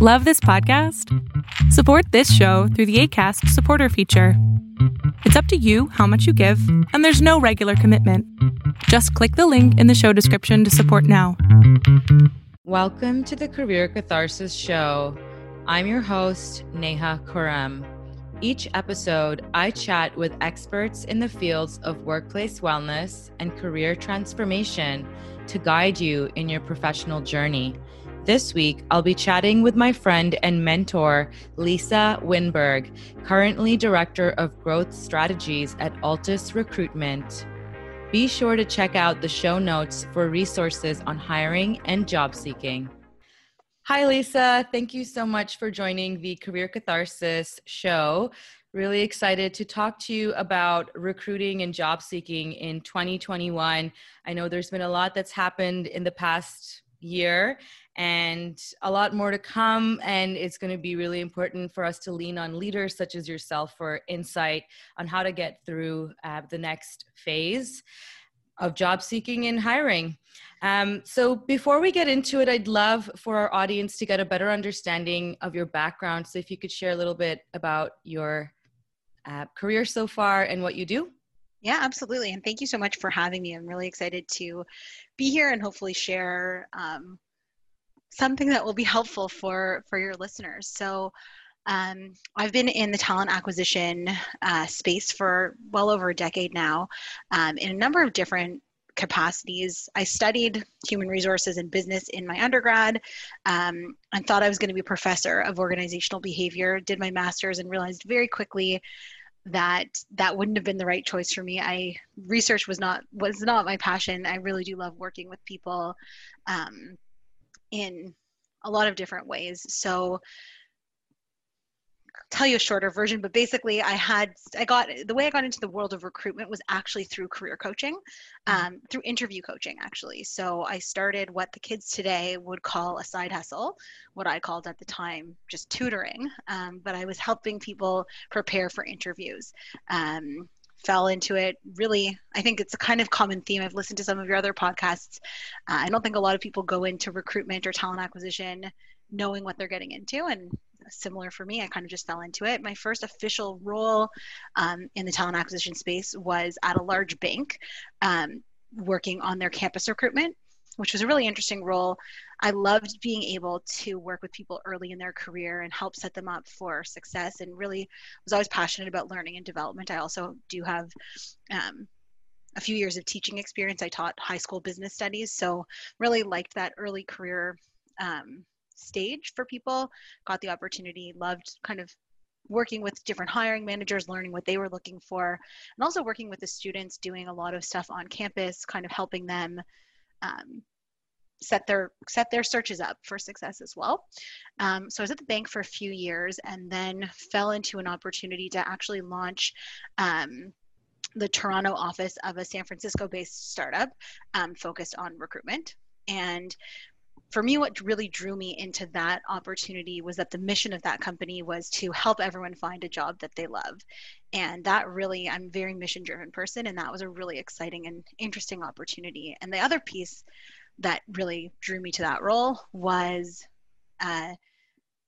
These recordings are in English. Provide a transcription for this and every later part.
Love this podcast? Support this show through the ACAST supporter feature. It's up to you how much you give, and there's no regular commitment. Just click the link in the show description to support now. Welcome to the Career Catharsis Show. I'm your host, Neha Khurram. Each episode, I chat with experts in the fields of workplace wellness and career transformation to guide you in your professional journey. This week, I'll be chatting with my friend and mentor, Lisa Winberg, currently Director of Growth Strategies at Altus Recruitment. Be sure to check out the show notes for resources on hiring and job seeking. Hi, Lisa. Thank you so much for joining the Career Catharsis show. Really excited to talk to you about recruiting and job seeking in 2021. I know there's been a lot that's happened in the past year and a lot more to come. And it's going to be really important for us to lean on leaders such as yourself for insight on how to get through uh, the next phase of job seeking and hiring. Um, so, before we get into it, I'd love for our audience to get a better understanding of your background. So, if you could share a little bit about your uh, career so far and what you do. Yeah, absolutely. And thank you so much for having me. I'm really excited to be here and hopefully share um, something that will be helpful for for your listeners. So um, I've been in the talent acquisition uh, space for well over a decade now um, in a number of different capacities. I studied human resources and business in my undergrad um, and thought I was going to be a professor of organizational behavior. Did my master's and realized very quickly that that wouldn't have been the right choice for me. I research was not was not my passion. I really do love working with people. Um, in a lot of different ways. So tell you a shorter version, but basically I had, I got, the way I got into the world of recruitment was actually through career coaching, mm-hmm. um, through interview coaching actually. So I started what the kids today would call a side hustle, what I called at the time just tutoring, um, but I was helping people prepare for interviews. Um, fell into it. Really i think it's a kind of common theme. I've listened to some of your other podcasts. Uh, i don't think a lot of people go into recruitment or talent acquisition knowing what they're getting into and similar for me i kind of just fell into it. My first official role um, in the talent acquisition space was at a large bank um, working on their campus recruitment which was a really interesting role. I loved being able to work with people early in their career and help set them up for success, and really was always passionate about learning and development. I also do have um, a few years of teaching experience. I taught high school business studies, so really liked that early career um, stage for people. Got the opportunity, loved kind of working with different hiring managers, learning what they were looking for, and also working with the students, doing a lot of stuff on campus, kind of helping them um, set their set their searches up for success as well. Um, so I was at the bank for a few years and then fell into an opportunity to actually launch um, the Toronto office of a San Francisco-based startup um, focused on recruitment. And for me, what really drew me into that opportunity was that the mission of that company was to help everyone find a job that they love. And that really, I'm very mission driven person, and that was a really exciting and interesting opportunity. And the other piece that really drew me to that role was uh,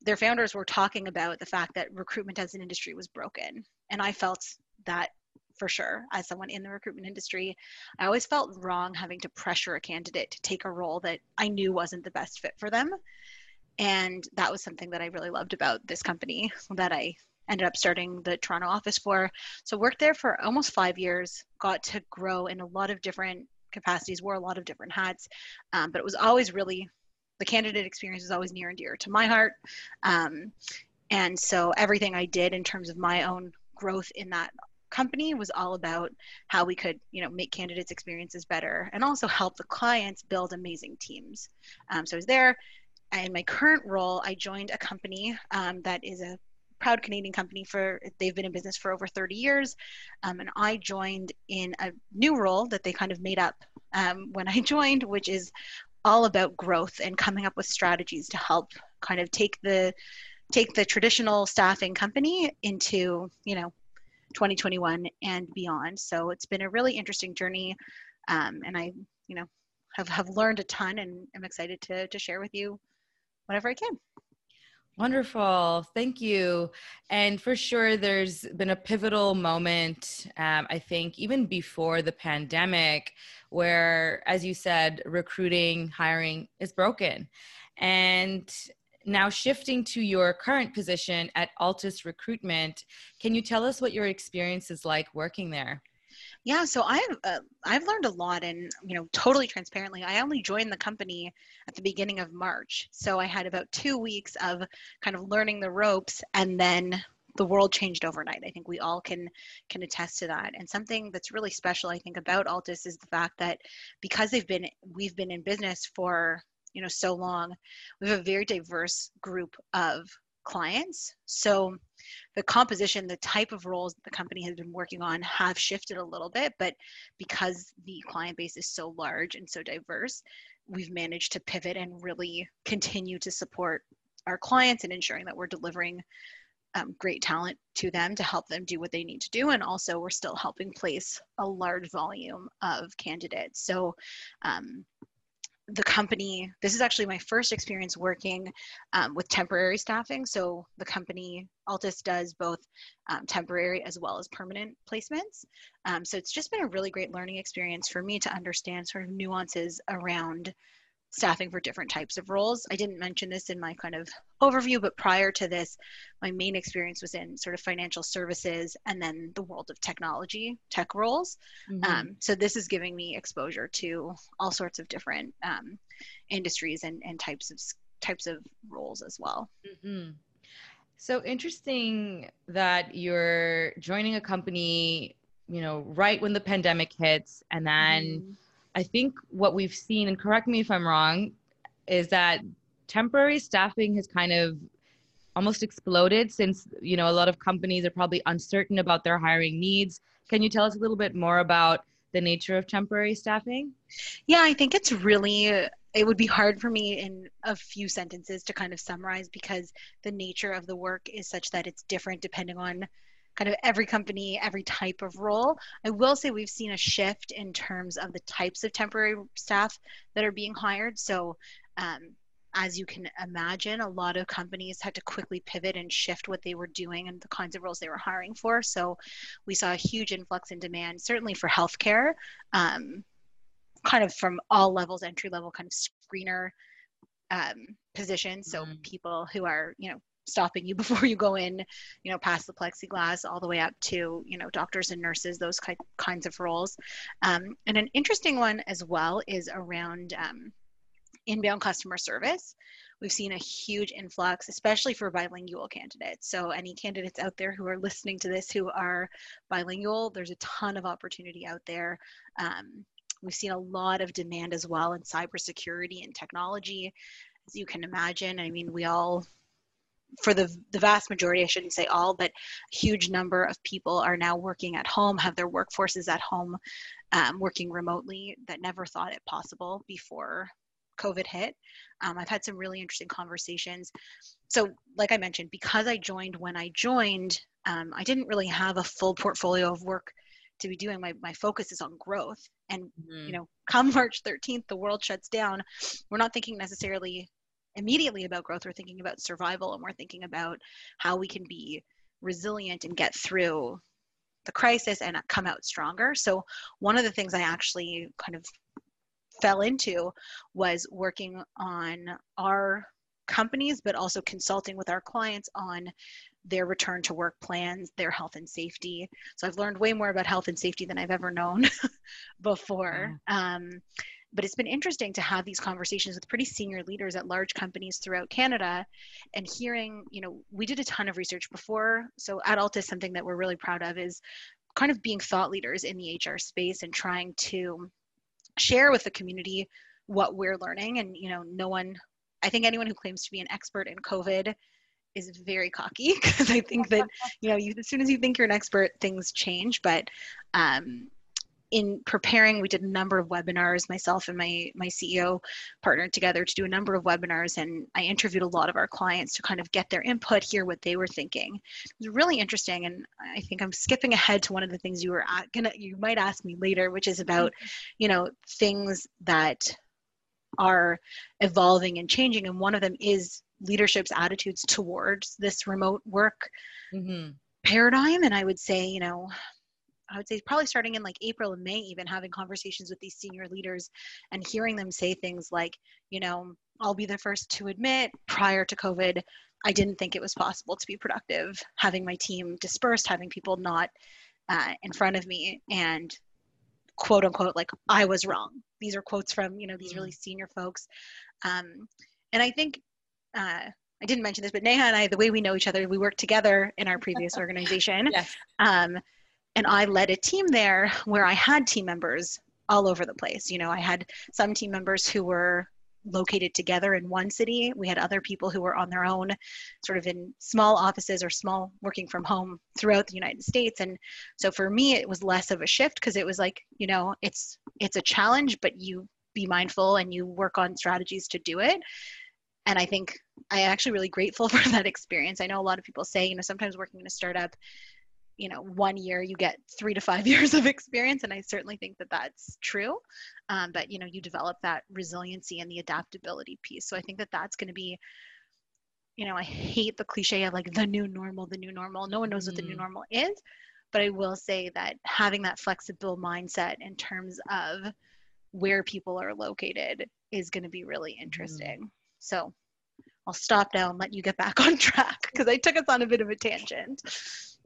their founders were talking about the fact that recruitment as an industry was broken. And I felt that for sure as someone in the recruitment industry i always felt wrong having to pressure a candidate to take a role that i knew wasn't the best fit for them and that was something that i really loved about this company that i ended up starting the toronto office for. So worked there for almost five years got to grow in a lot of different capacities wore a lot of different hats um, but it was always really the candidate experience was always near and dear to my heart um, and so everything i did in terms of my own growth in that company was all about how we could you know make candidates experiences better and also help the clients build amazing teams. Um, so i was there. In my current role i joined a company um, that is a proud canadian company for they've been in business for over 30 years um, and i joined in a new role that they kind of made up um, when i joined which is all about growth and coming up with strategies to help kind of take the take the traditional staffing company into you know 2021 and beyond. So it's been a really interesting journey, um, and I, you know, have have learned a ton, and I'm excited to to share with you whatever I can. Wonderful. Thank you. And for sure, there's been a pivotal moment, um, I think, even before the pandemic, where, as you said, recruiting, hiring is broken. And now shifting to your current position at Altus Recruitment, can you tell us what your experience is like working there? Yeah, so I've uh, I've learned a lot, and you know, totally transparently, I only joined the company at the beginning of March, so I had about two weeks of kind of learning the ropes, and then the world changed overnight. I think we all can can attest to that. And something that's really special, I think, about Altus is the fact that because they've been we've been in business for you know so long, we have a very diverse group of clients. So the composition, the type of roles the company has been working on have shifted a little bit, but because the client base is so large and so diverse, we've managed to pivot and really continue to support our clients and ensuring that we're delivering um, great talent to them to help them do what they need to do. And also, we're still helping place a large volume of candidates. So, um, the company, this is actually my first experience working um, with temporary staffing. So the company, Altus, does both um, temporary as well as permanent placements. Um, so it's just been a really great learning experience for me to understand sort of nuances around staffing for different types of roles. I didn't mention this in my kind of overview, but prior to this, my main experience was in sort of financial services and then the world of technology, tech roles. Mm-hmm. Um, so this is giving me exposure to all sorts of different um, industries and, and types of types of roles as well. Mm-hmm. So interesting that you're joining a company, you know, right when the pandemic hits, and then. Mm-hmm I think what we've seen, and correct me if I'm wrong, is that temporary staffing has kind of almost exploded since you know a lot of companies are probably uncertain about their hiring needs. Can you tell us a little bit more about the nature of temporary staffing? Yeah, I think it's really it would be hard for me in a few sentences to kind of summarize because the nature of the work is such that it's different depending on kind of every company, every type of role. I will say we've seen a shift in terms of the types of temporary staff that are being hired. So, um, as you can imagine, a lot of companies had to quickly pivot and shift what they were doing and the kinds of roles they were hiring for. So, we saw a huge influx in demand, certainly for healthcare, um, kind of from all levels, entry level, kind of screener um, positions. So, mm. people who are, you know, stopping you before you go in, you know, past the plexiglass, all the way up to, you know, doctors and nurses, those ki- kinds of roles. Um, and an interesting one as well is around um, inbound customer service. We've seen a huge influx, especially for bilingual candidates. So, any candidates out there who are listening to this who are bilingual, there's a ton of opportunity out there. Um, we've seen a lot of demand as well in cybersecurity and technology. As you can imagine, I mean, we all for the the vast majority, I shouldn't say all, but a huge number of people are now working at home, have their workforces at home, um, working remotely that never thought it possible before COVID hit. Um, I've had some really interesting conversations. So, like I mentioned, because I joined when I joined, um, I didn't really have a full portfolio of work to be doing. My, my focus is on growth. And, mm-hmm. you know, come March 13th, the world shuts down. We're not thinking necessarily immediately about growth we're thinking about survival and we're thinking about how we can be resilient and get through the crisis and come out stronger so one of the things i actually kind of fell into was working on our companies but also consulting with our clients on their return to work plans their health and safety. So i've learned way more about health and safety than i've ever known before. Um, but it's been interesting to have these conversations with pretty senior leaders at large companies throughout Canada and hearing, you know, we did a ton of research before. So at Altus, something that we're really proud of is kind of being thought leaders in the HR space and trying to share with the community what we're learning. And, you know, no one, I think anyone who claims to be an expert in COVID is very cocky because I think that, you know, you, as soon as you think you're an expert, things change. But, um, in preparing, we did a number of webinars. Myself and my my CEO partnered together to do a number of webinars, and I interviewed a lot of our clients to kind of get their input, hear what they were thinking. It was really interesting, and I think I'm skipping ahead to one of the things you were gonna you might ask me later, which is about, you know, things that are evolving and changing, and one of them is leadership's attitudes towards this remote work mm-hmm. paradigm and i would say you know I would say probably starting in like April and May, even having conversations with these senior leaders and hearing them say things like, you know, I'll be the first to admit prior to COVID, I didn't think it was possible to be productive, having my team dispersed, having people not uh, in front of me, and quote unquote, like, I was wrong. These are quotes from, you know, these really mm. senior folks. Um, and I think, uh, I didn't mention this, but Neha and I, the way we know each other, we worked together in our previous organization. yes. Um, and I led a team there where I had team members all over the place. You know, I had some team members who were located together in one city. We had other people who were on their own, sort of in small offices or small working from home throughout the United States. And so for me, it was less of a shift because it was like, you know, it's it's a challenge, but you be mindful and you work on strategies to do it. And I think I am actually really grateful for that experience. I know a lot of people say, you know, sometimes working in a startup, you know one year you get three to five years of experience and i certainly think that that's true um, but you know you develop that resiliency and the adaptability piece so i think that that's going to be you know i hate the cliche of like the new normal the new normal no one knows what the new mm. normal is but i will say that having that flexible mindset in terms of where people are located is going to be really mm. interesting mm. so I'll stop now and let you get back on track because I took us on a bit of a tangent.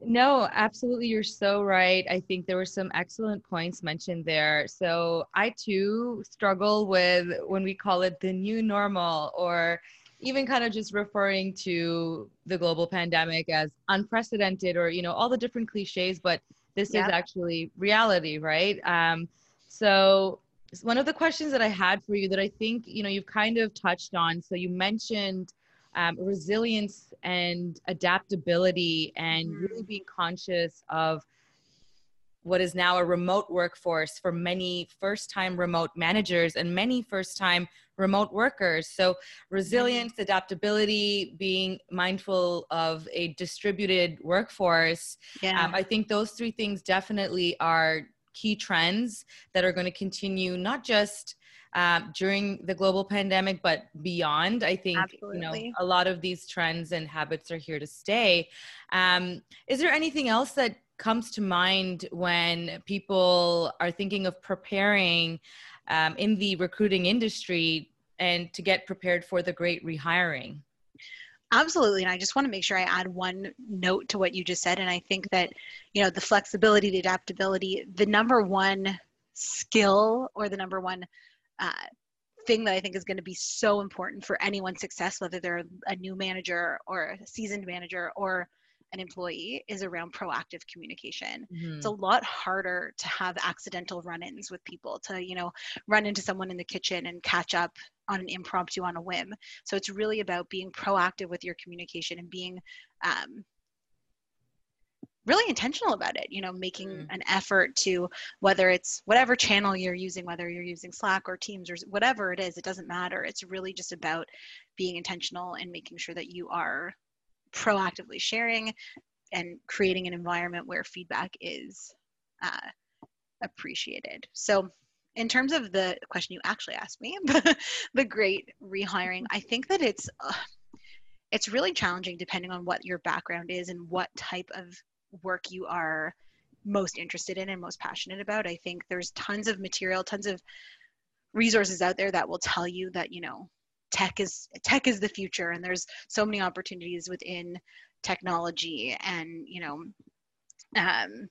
No, absolutely. You're so right. I think there were some excellent points mentioned there. So I too struggle with when we call it the new normal or even kind of just referring to the global pandemic as unprecedented or, you know, all the different cliches, but this is actually reality, right? Um, so one of the questions that I had for you that I think, you know, you've kind of touched on. So you mentioned um, resilience and adaptability and mm-hmm. really being conscious of what is now a remote workforce for many first time remote managers and many first time remote workers. So, resilience, mm-hmm. adaptability, being mindful of a distributed workforce. Yeah. Um, I think those three things definitely are key trends that are going to continue, not just um, during the global pandemic, but beyond. I think Absolutely. you know a lot of these trends and habits are here to stay. Um, is there anything else that comes to mind when people are thinking of preparing um, in the recruiting industry and to get prepared for the great rehiring? Absolutely. And I just want to make sure I add one note to what you just said. And I think that, you know, the flexibility, the adaptability, the number one skill or the number one uh, thing that I think is going to be so important for anyone's success, whether they're a new manager or a seasoned manager or an employee, is around proactive communication. Mm-hmm. It's a lot harder to have accidental run-ins with people, to you know run into someone in the kitchen and catch up on an impromptu on a whim. So it's really about being proactive with your communication and being um, really intentional about it you know making mm. an effort to whether it's whatever channel you're using whether you're using slack or teams or whatever it is it doesn't matter it's really just about being intentional and making sure that you are proactively sharing and creating an environment where feedback is uh, appreciated so in terms of the question you actually asked me the great rehiring i think that it's uh, it's really challenging depending on what your background is and what type of work you are most interested in and most passionate about. I think there's tons of material, tons of resources out there that will tell you that, you know, tech is tech is the future and there's so many opportunities within technology and, you know, um,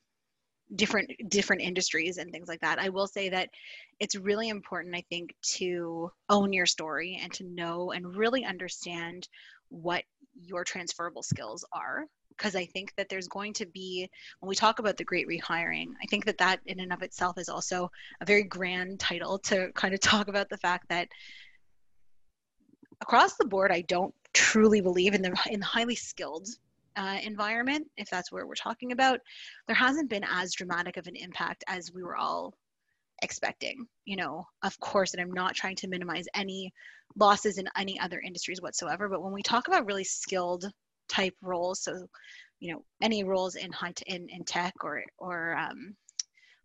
different different industries and things like that. I will say that it's really important I think to own your story and to know and really understand what your transferable skills are because I think that there's going to be, when we talk about the great rehiring, I think that that in and of itself is also a very grand title to kind of talk about the fact that across the board, I don't truly believe in the in the highly skilled uh, environment, if that's where we're talking about, there hasn't been as dramatic of an impact as we were all expecting. You know, of course, and I'm not trying to minimize any losses in any other industries whatsoever, but when we talk about really skilled type roles. So, you know, any roles in high t- in, in tech or or um,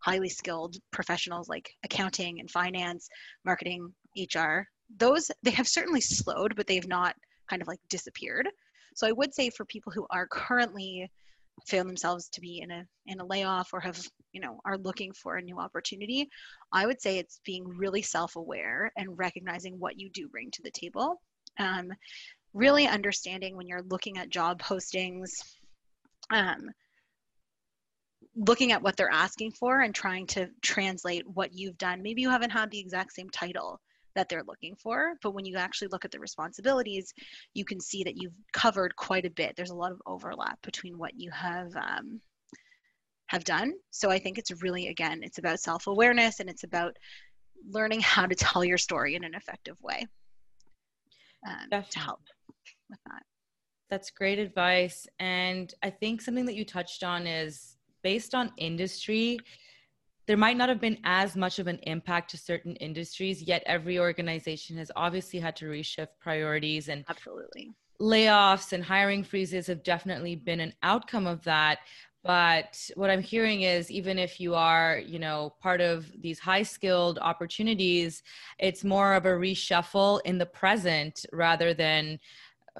highly skilled professionals like accounting and finance, marketing, HR. Those they have certainly slowed, but they've not kind of like disappeared. So I would say for people who are currently feel themselves to be in a in a layoff or have you know are looking for a new opportunity i would say it's being really self-aware and recognizing what you do bring to the table um, really understanding when you're looking at job postings um, looking at what they're asking for and trying to translate what you've done maybe you haven't had the exact same title that they're looking for. But when you actually look at the responsibilities, you can see that you've covered quite a bit. There's a lot of overlap between what you have um, have done. So I think it's really again, it's about self awareness and it's about learning how to tell your story in an effective way um, to help with that. That's great advice. And I think something that you touched on is based on industry, there might not have been as much of an impact to certain industries, yet every organization has obviously had to reshift priorities and absolutely layoffs and hiring freezes have definitely been an outcome of that but what i'm hearing is even if you are you know part of these high skilled opportunities it's more of a reshuffle in the present rather than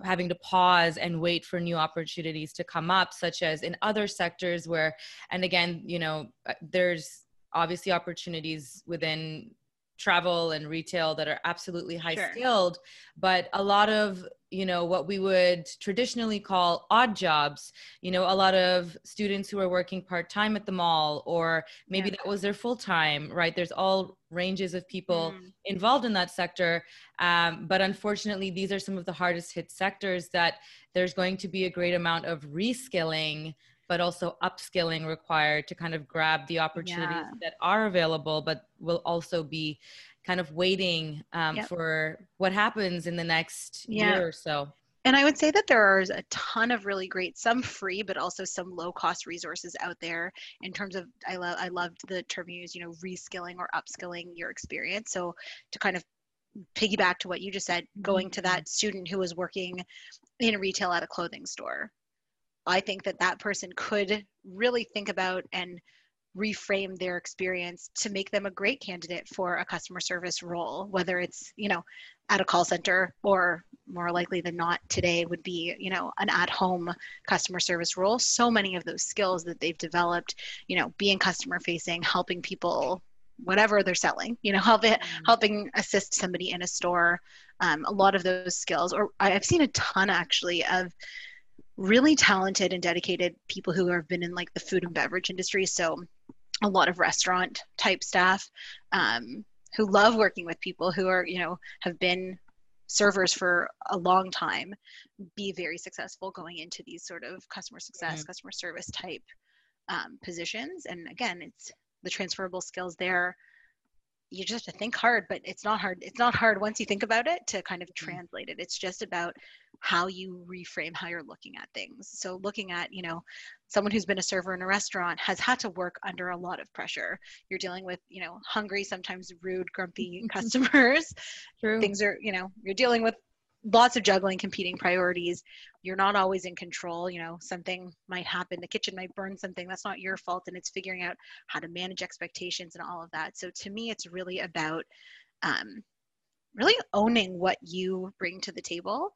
having to pause and wait for new opportunities to come up such as in other sectors where and again you know uh, there's obviously opportunities within travel and retail that are absolutely high sure. skilled but a lot of you know what we would traditionally call odd jobs you know a lot of students who are working part-time at the mall or maybe yeah. that was their full-time right there's all ranges of people mm. involved in that sector um, but unfortunately these are some of the hardest hit sectors that there's going to be a great amount of reskilling but also upskilling required to kind of grab the opportunities yeah. that are available, but will also be kind of waiting um, yep. for what happens in the next yeah. year or so. And I would say that there are a ton of really great, some free, but also some low cost resources out there in terms of, I love, I loved the term you used, you know, reskilling or upskilling your experience. So to kind of piggyback to what you just said, going to mm-hmm. that student who was working in retail at a clothing store I think that that person could really think about and reframe their experience to make them a great candidate for a customer service role whether it's you know at a call center or more likely than not today would be you know an at home customer service role so many of those skills that they've developed you know being customer facing helping people whatever they're selling you know helping mm-hmm. helping assist somebody in a store um, a lot of those skills or i've seen a ton actually of really talented and dedicated people who have been in like the food and beverage industry. So a lot of restaurant type staff um, who love working with people who are, you know, have been servers for a long time be very successful going into these sort of customer success, mm-hmm. customer service type um, positions. And again, it's the transferable skills there you just have to think hard but it's not hard it's not hard once you think about it to kind of mm-hmm. translate it it's just about how you reframe how you're looking at things so looking at you know someone who's been a server in a restaurant has had to work under a lot of pressure you're dealing with you know hungry sometimes rude grumpy customers True. things are you know you're dealing with lots of juggling competing priorities. You're not always in control. You know something might happen the kitchen might burn something that's not your fault and it's figuring out how to manage expectations and all of that. So to me it's really about um, really owning what you bring to the table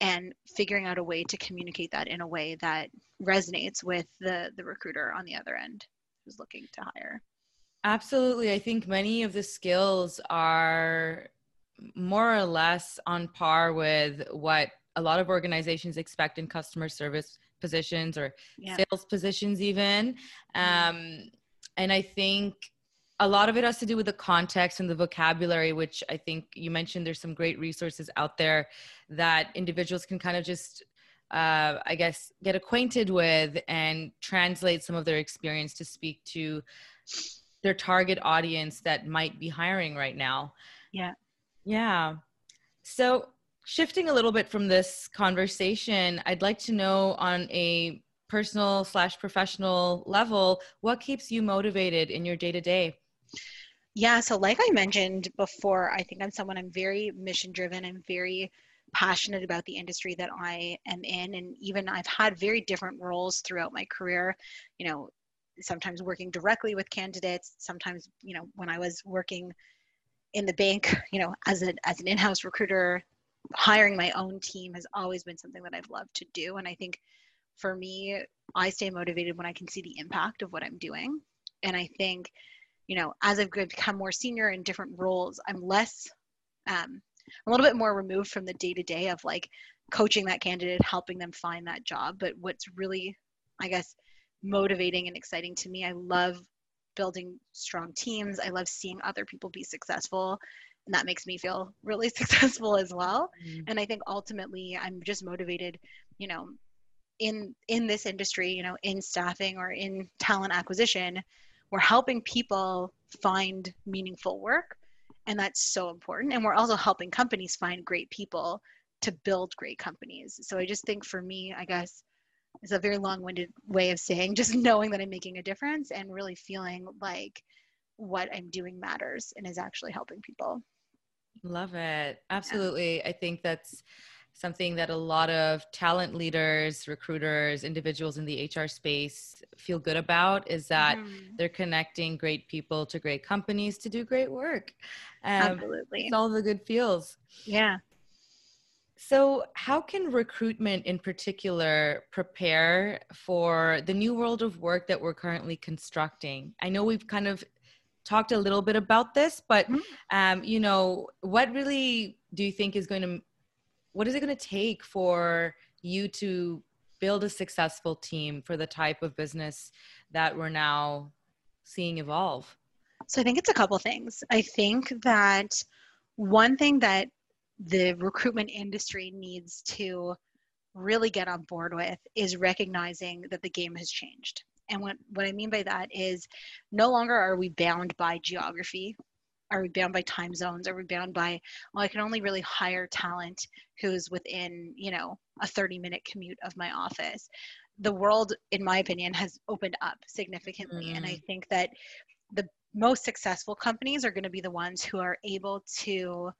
and figuring out a way to communicate that in a way that resonates with the the recruiter on the other end who's looking to hire. Absolutely. I think many of the skills are more or less on par with what a lot of organizations expect in customer service positions or yeah. sales positions even mm-hmm. um, and i think a lot of it has to do with the context and the vocabulary which i think you mentioned there's some great resources out there that individuals can kind of just uh, i guess get acquainted with and translate some of their experience to speak to their target audience that might be hiring right now yeah yeah. So, shifting a little bit from this conversation, I'd like to know on a personal slash professional level, what keeps you motivated in your day to day? Yeah, so like I mentioned before, I think I'm someone I'm very mission driven. I'm very passionate about the industry that I am in. And even I've had very different roles throughout my career, you know, sometimes working directly with candidates, sometimes, you know, when I was working in the bank, you know, as an as an in-house recruiter, hiring my own team has always been something that I've loved to do. And I think for me, I stay motivated when I can see the impact of what I'm doing. And I think, you know, as I've become more senior in different roles, I'm less, um, a little bit more removed from the day to day of like coaching that candidate, helping them find that job. But what's really, I guess, motivating and exciting to me, I love building strong teams. I love seeing other people be successful. And that makes me feel really successful as well. Mm-hmm. And I think ultimately I'm just motivated, you know, in in this industry, you know, in staffing or in talent acquisition, we're helping people find meaningful work and that's so important and we're also helping companies find great people to build great companies so i just think for me i guess it's a very long-winded way of saying just knowing that i'm making a difference and really feeling like what i'm doing matters and is actually helping people love it absolutely yeah. i think that's something that a lot of talent leaders, recruiters, individuals in the HR space feel good about is that mm-hmm. they're connecting great people to great companies to do great work. Um, Absolutely. It's all the good feels. Yeah. So, how can recruitment in particular prepare for the new world of work that we're currently constructing? I know we've kind of talked a little bit about this, but mm-hmm. um, you know, what really do you think is going to what is it going to take for you to build a successful team for the type of business that we're now seeing evolve? So I think it's a couple things. I think that one thing that the recruitment industry needs to really get on board with is recognizing that the game has changed. And what, what I mean by that is no longer are we bound by geography are we bound by time zones are we bound by well i can only really hire talent who's within you know a 30 minute commute of my office the world in my opinion has opened up significantly mm. and i mm. think that the most successful companies are going to be the ones who are able to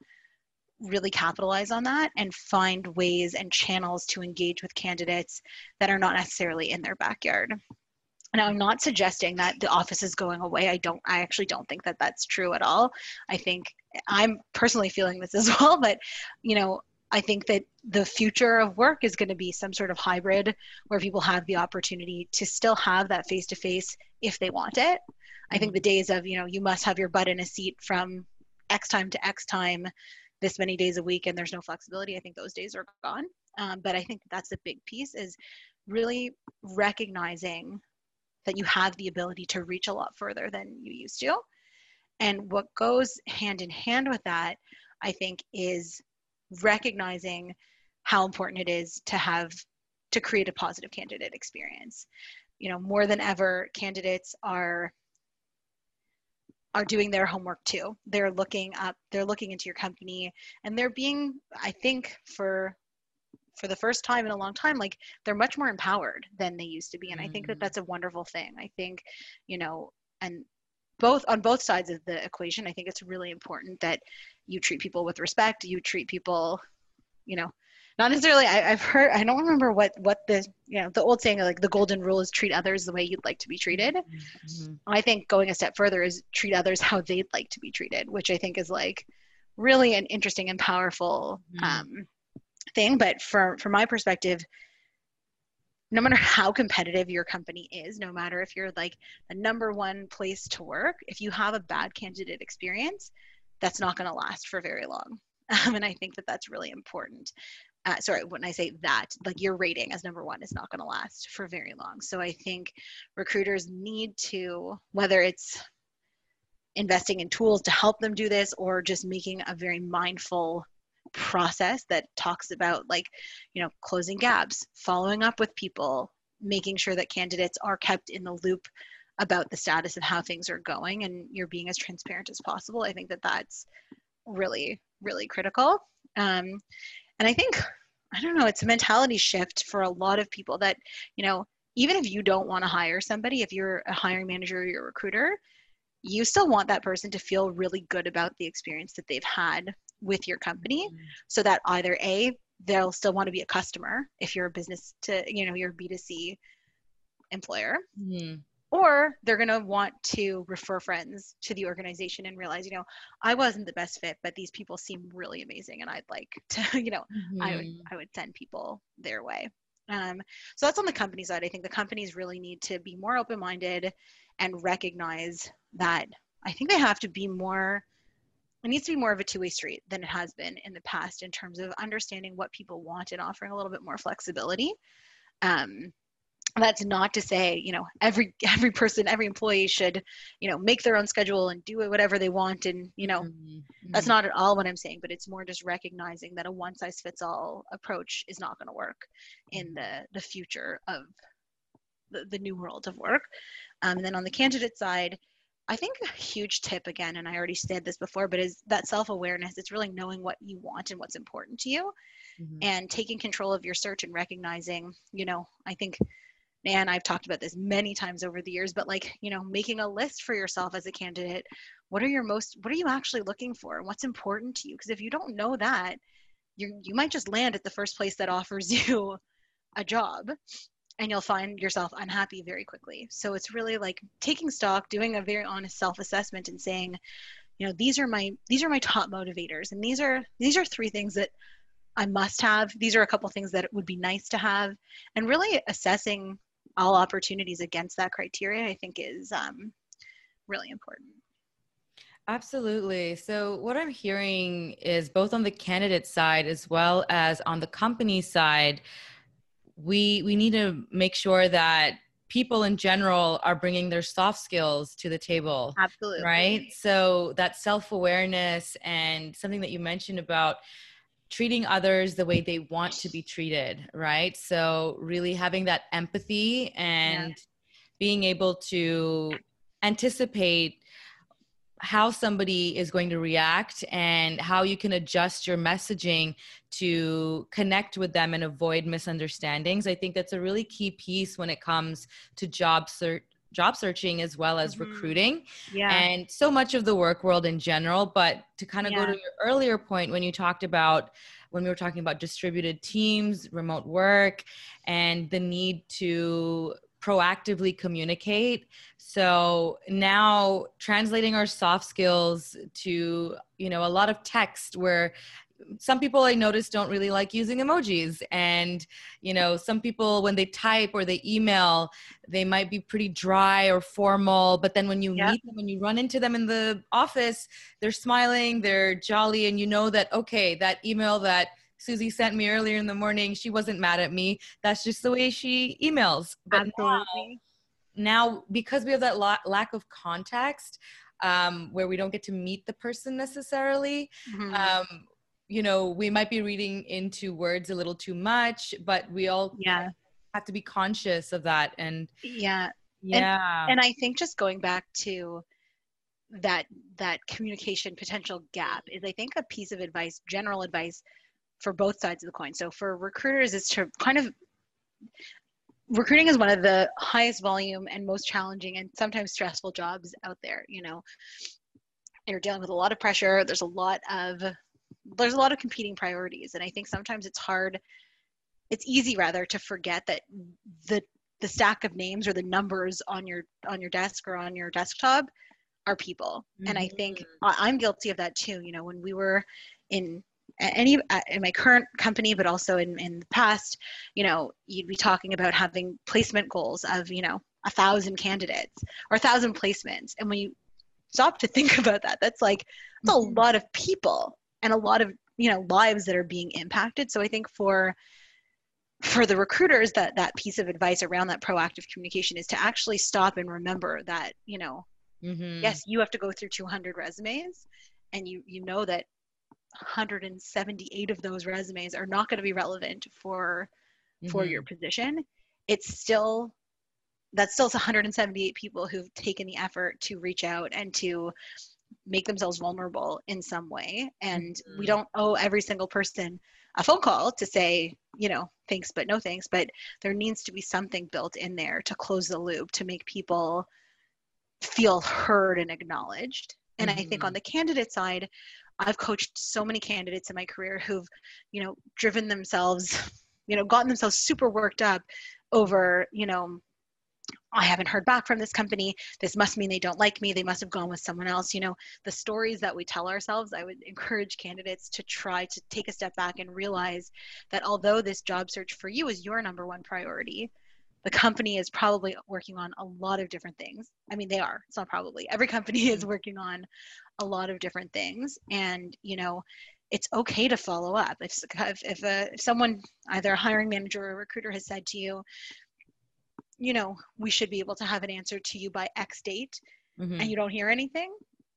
really capitalize on that and find ways and channels to engage with candidates that are not necessarily in their backyard now, I'm not suggesting that the office is going away. I don't, I actually don't think that that's true at all. I think I'm personally feeling this as well, but you know, I think that the future of work is going to be some sort of hybrid where people have the opportunity to still have that face to face if they want it. I think the mm-hmm. days of, you know, you must have your butt in a seat from X time to X time, this many days a week, and there's no flexibility. I think those days are gone. Um, but I think that's a big piece is really recognizing that you have the ability to reach a lot further than you used to. And what goes hand in hand with that, I think, is recognizing how important it is to have to create a positive candidate experience. You know, more than ever, candidates are are doing their homework too. They're looking up, they're looking into your company, and they're being, I think, for for the first time in a long time like they're much more empowered than they used to be and i think that mm. that's a wonderful thing i think you know and both on both sides of the equation i think it's really important that you treat people with respect you treat people you know not necessarily I, have heard i don't remember what what the you know the old saying like the golden rule is treat others the way you'd like to be treated mm-hmm. i think going a step further is treat others how they'd like to be treated which i think is like really an interesting and powerful mm-hmm. um, thing but for from my perspective no matter how competitive your company is no matter if you're like the number one place to work if you have a bad candidate experience that's not going to last for very long um, and i think that that's really important uh, sorry when i say that like your rating as number one is not going to last for very long. So i think recruiters need to whether it's investing in tools to help them do this or just making a very mindful process that talks about like you know closing gaps following up with people making sure that candidates are kept in the loop about the status of how things are going and you're being as transparent as possible i think that that's really really critical. Um, and i think i don't know it's a mentality shift for a lot of people that you know even if you don't want to hire somebody if you're a hiring manager or you're a recruiter you still want that person to feel really good about the experience that they've had with your company mm-hmm. so that either a they'll still want to be a customer if you're a business to you know you're a b2c employer mm-hmm. Or they're going to want to refer friends to the organization and realize you know i wasn't the best fit but these people seem really amazing and i'd like to you know mm-hmm. i would mm-hmm. i would send people their way um, so that's on the company side i think the companies really need to be more open-minded and recognize that i think they have to be more it needs to be more of a two-way street than it has been in the past in terms of understanding what people want and offering a little bit more flexibility um, that's not to say you know every every person every employee should you know make their own schedule and do whatever they want and you know mm-hmm. that's mm-hmm. not at all what i'm saying but it's more just recognizing that a one size fits all approach is not going to work in the the future of the, the new world of work um, and then on the candidate side i think a huge tip again and i already said this before but is that self-awareness it's really knowing what you want and what's important to you mm-hmm. and taking control of your search and recognizing you know i think and I've talked about this many times over the years, but like, you know, making a list for yourself as a candidate. What are your most, what are you actually looking for? What's important to you? Because if you don't know that, you you might just land at the first place that offers you a job and you'll find yourself unhappy very quickly. So it's really like taking stock, doing a very honest self-assessment and saying, you know, these are my these are my top motivators and these are these are three things that I must have. These are a couple things that would be nice to have and really assessing all opportunities against that criteria, I think is um, really important. Absolutely. So, what I'm hearing is both on the candidate side as well as on the company side, we we need to make sure that people in general are bringing their soft skills to the table. Absolutely. Right? So, that self-awareness and something that you mentioned about treating others the way they want to be treated, right? So, really having that empathy and yeah. being able to anticipate how somebody is going to react and how you can adjust your messaging to connect with them and avoid misunderstandings. I think that's a really key piece when it comes to job search job searching as well as mm-hmm. recruiting yeah. and so much of the work world in general but to kind of yeah. go to your earlier point when you talked about when we were talking about distributed teams remote work and the need to proactively communicate so now translating our soft skills to you know a lot of text where some people I notice don't really like using emojis. And, you know, some people, when they type or they email, they might be pretty dry or formal. But then when you meet them, when you run into them in the office, they're smiling, they're jolly, and you know that, okay, that email that Susie sent me earlier in the morning, she wasn't mad at me. That's just the way she emails. But Absolutely. Now, now because we have that la- lack of context, um, where we don't get to meet the person necessarily, mm-hmm. um, you know we might be reading into words a little too much but we all yeah. have to be conscious of that and yeah. Yeah. and, and i think just going back to that that communication potential gap is i think a piece of advice general advice for both sides of the coin. So for recruiters is to kind of recruiting is one of the highest volume and most challenging and sometimes stressful jobs out there you know. You're dealing with a lot of pressure. There's a lot of there's a lot of competing priorities and i think sometimes it's hard it's easy rather to forget that the the stack of names or the numbers on your on your desk or on your desktop are people mm-hmm. and i think mm-hmm. i'm guilty of that too you know when we were in any in my current company but also in, in the past you know you'd be talking about having placement goals of you know a thousand candidates or a thousand placements and when you stop to think about that that's like that's a mm-hmm. lot of people and a lot of you know lives that are being impacted so i think for for the recruiters that that piece of advice around that proactive communication is to actually stop and remember that you know mm-hmm. yes you have to go through 200 resumes and you you know that 178 of those resumes are not going to be relevant for mm-hmm. for your position it's still that's still 178 people who've taken the effort to reach out and to make themselves vulnerable in some way and mm-hmm. we don't owe every single person a phone call to say you know thanks but no thanks but there needs to be something built in there to close the loop to make people feel heard and acknowledged and mm-hmm. i think on mm-hmm. the candidate side i've coached so many candidates in my career who've you know driven themselves you know gotten themselves super worked up over you know I haven't heard back from this company. This must mean they don't like me. They must have gone with someone else. You know, the stories that we tell ourselves, I would encourage candidates to try to take a step back and realize that although this job search for you is your number one priority, the company is probably working on a lot of different things. I mean, they are. It's not probably. Every company is mm-hmm. working on a lot of different things. And, you know, it's okay to follow up. If, if, if, a, if someone, either a hiring manager or a recruiter, has said to you, you know, we should be able to have an answer to you by X date, mm-hmm. and you don't hear anything,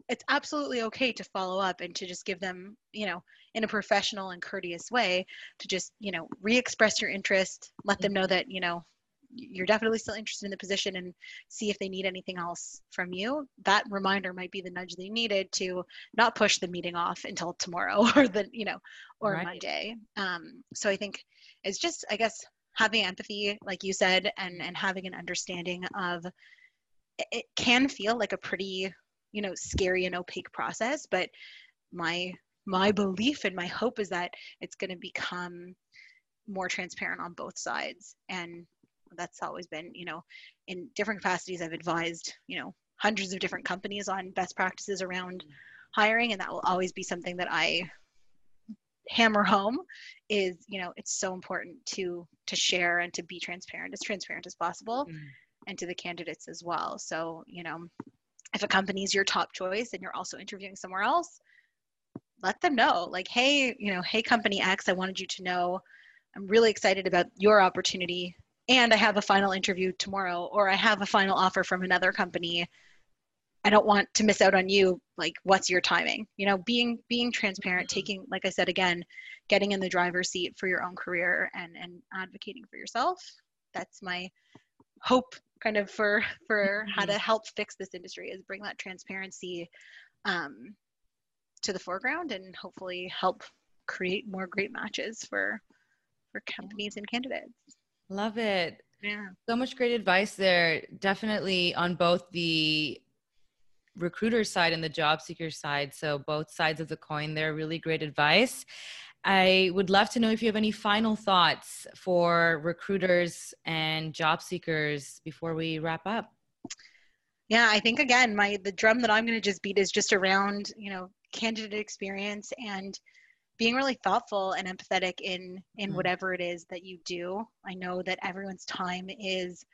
it's absolutely okay to follow up and to just give them, you know, in a professional and courteous way, to just, you know, re express your interest, let mm-hmm. them know that, you know, you're definitely still interested in the position and see if they need anything else from you that reminder might be the nudge they needed to not push the meeting off until tomorrow or the you know or right. monday um, so i think it's just i guess having empathy like you said and and having an understanding of it can feel like a pretty you know scary and opaque process but my my belief and my hope is that it's going to become more transparent on both sides. And that's always been you know in different capacities i've advised you know hundreds of different companies on best practices around hiring and that will always be something that i hammer home is you know it's so important to to share and to be transparent as transparent as possible mm. and to the candidates as well so you know if a company is your top choice and you're also interviewing somewhere else let them know like hey you know hey company x i wanted you to know i'm really excited about your opportunity and I have a final interview tomorrow, or I have a final offer from another company. I don't want to miss out on you. Like, what's your timing? You know, being being transparent, mm-hmm. taking, like I said again, getting in the driver's seat for your own career and and advocating for yourself. That's my hope, kind of for for how to mm-hmm. help fix this industry is bring that transparency um, to the foreground and hopefully help create more great matches for for companies and candidates. Love it. Yeah. So much great advice there. Definitely on both the recruiter side and the job seeker side. So both sides of the coin they're Really great advice. I would love to know if you have any final thoughts for recruiters and job seekers before we wrap up. Yeah, I think again, my the drum that I'm going to just beat is just around, you know, candidate experience and being really thoughtful and empathetic in in mm. whatever it is that you do i know that everyone's time is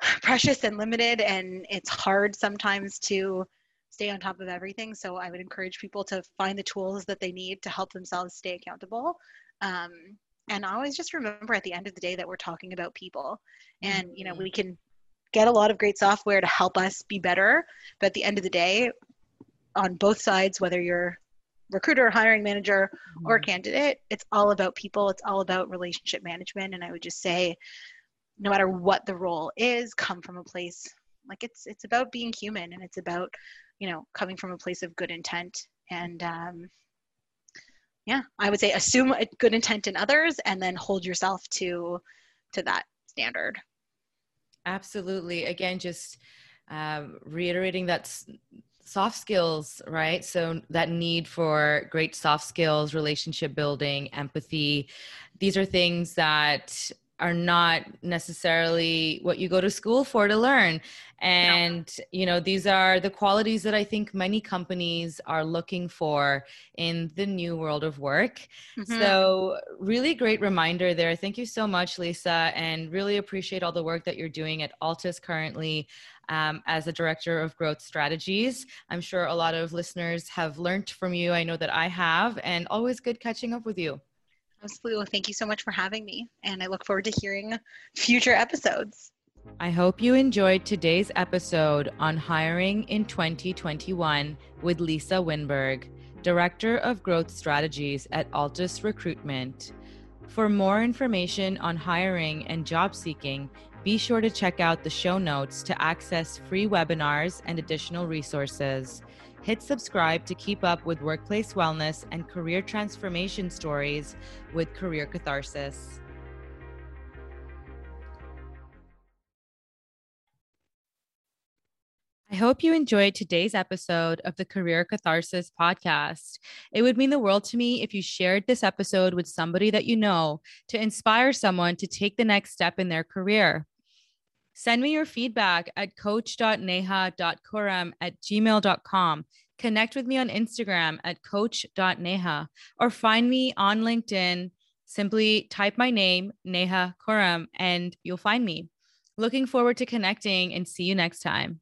precious and limited and it's hard sometimes to stay on top of everything so i would encourage people to find the tools that they need to help themselves stay accountable um, and always just remember at the end of the day that we're talking about people and you know we mm. can get a lot of great software to help us be better but at the end of the day on both sides whether you're recruiter, hiring manager, mm-hmm. or candidate. It's all about people. It's all about relationship management. And I would just say, no matter what the role is, come from a place like it's it's about being human, and it's about you know coming from a place of good intent. And um, yeah, I would say assume a good intent in others, and then hold yourself to to that standard. Absolutely. Again, just um, reiterating that soft skills, right? So that need for great soft skills, relationship building, empathy, these are things that are not necessarily what you go to school for to learn and no. you know these are the qualities that i think many companies are looking for in the new world of work mm-hmm. so really great reminder there thank you so much lisa and really appreciate all the work that you're doing at altus currently um, as a director of growth strategies. I'm sure a lot of listeners have learned from you. I know that I have, and always good catching up with you. Absolutely. Well, thank you so much for having me, and I look forward to hearing future episodes. I hope you enjoyed today's episode on hiring in 2021 with Lisa Winberg, Director of Growth Strategies at Altus Recruitment. For more information on hiring and job seeking, be sure to check out the show notes to access free webinars and additional resources. Hit subscribe to keep up with workplace wellness and career transformation stories with Career Catharsis. I hope you enjoyed today's episode of the Career Catharsis podcast. It would mean the world to me if you shared this episode with somebody that you know to inspire someone to take the next step in their career. Send me your feedback at coach.neha.kuram at gmail.com. Connect with me on Instagram at coach.neha or find me on LinkedIn. Simply type my name, Neha Kuram, and you'll find me. Looking forward to connecting and see you next time.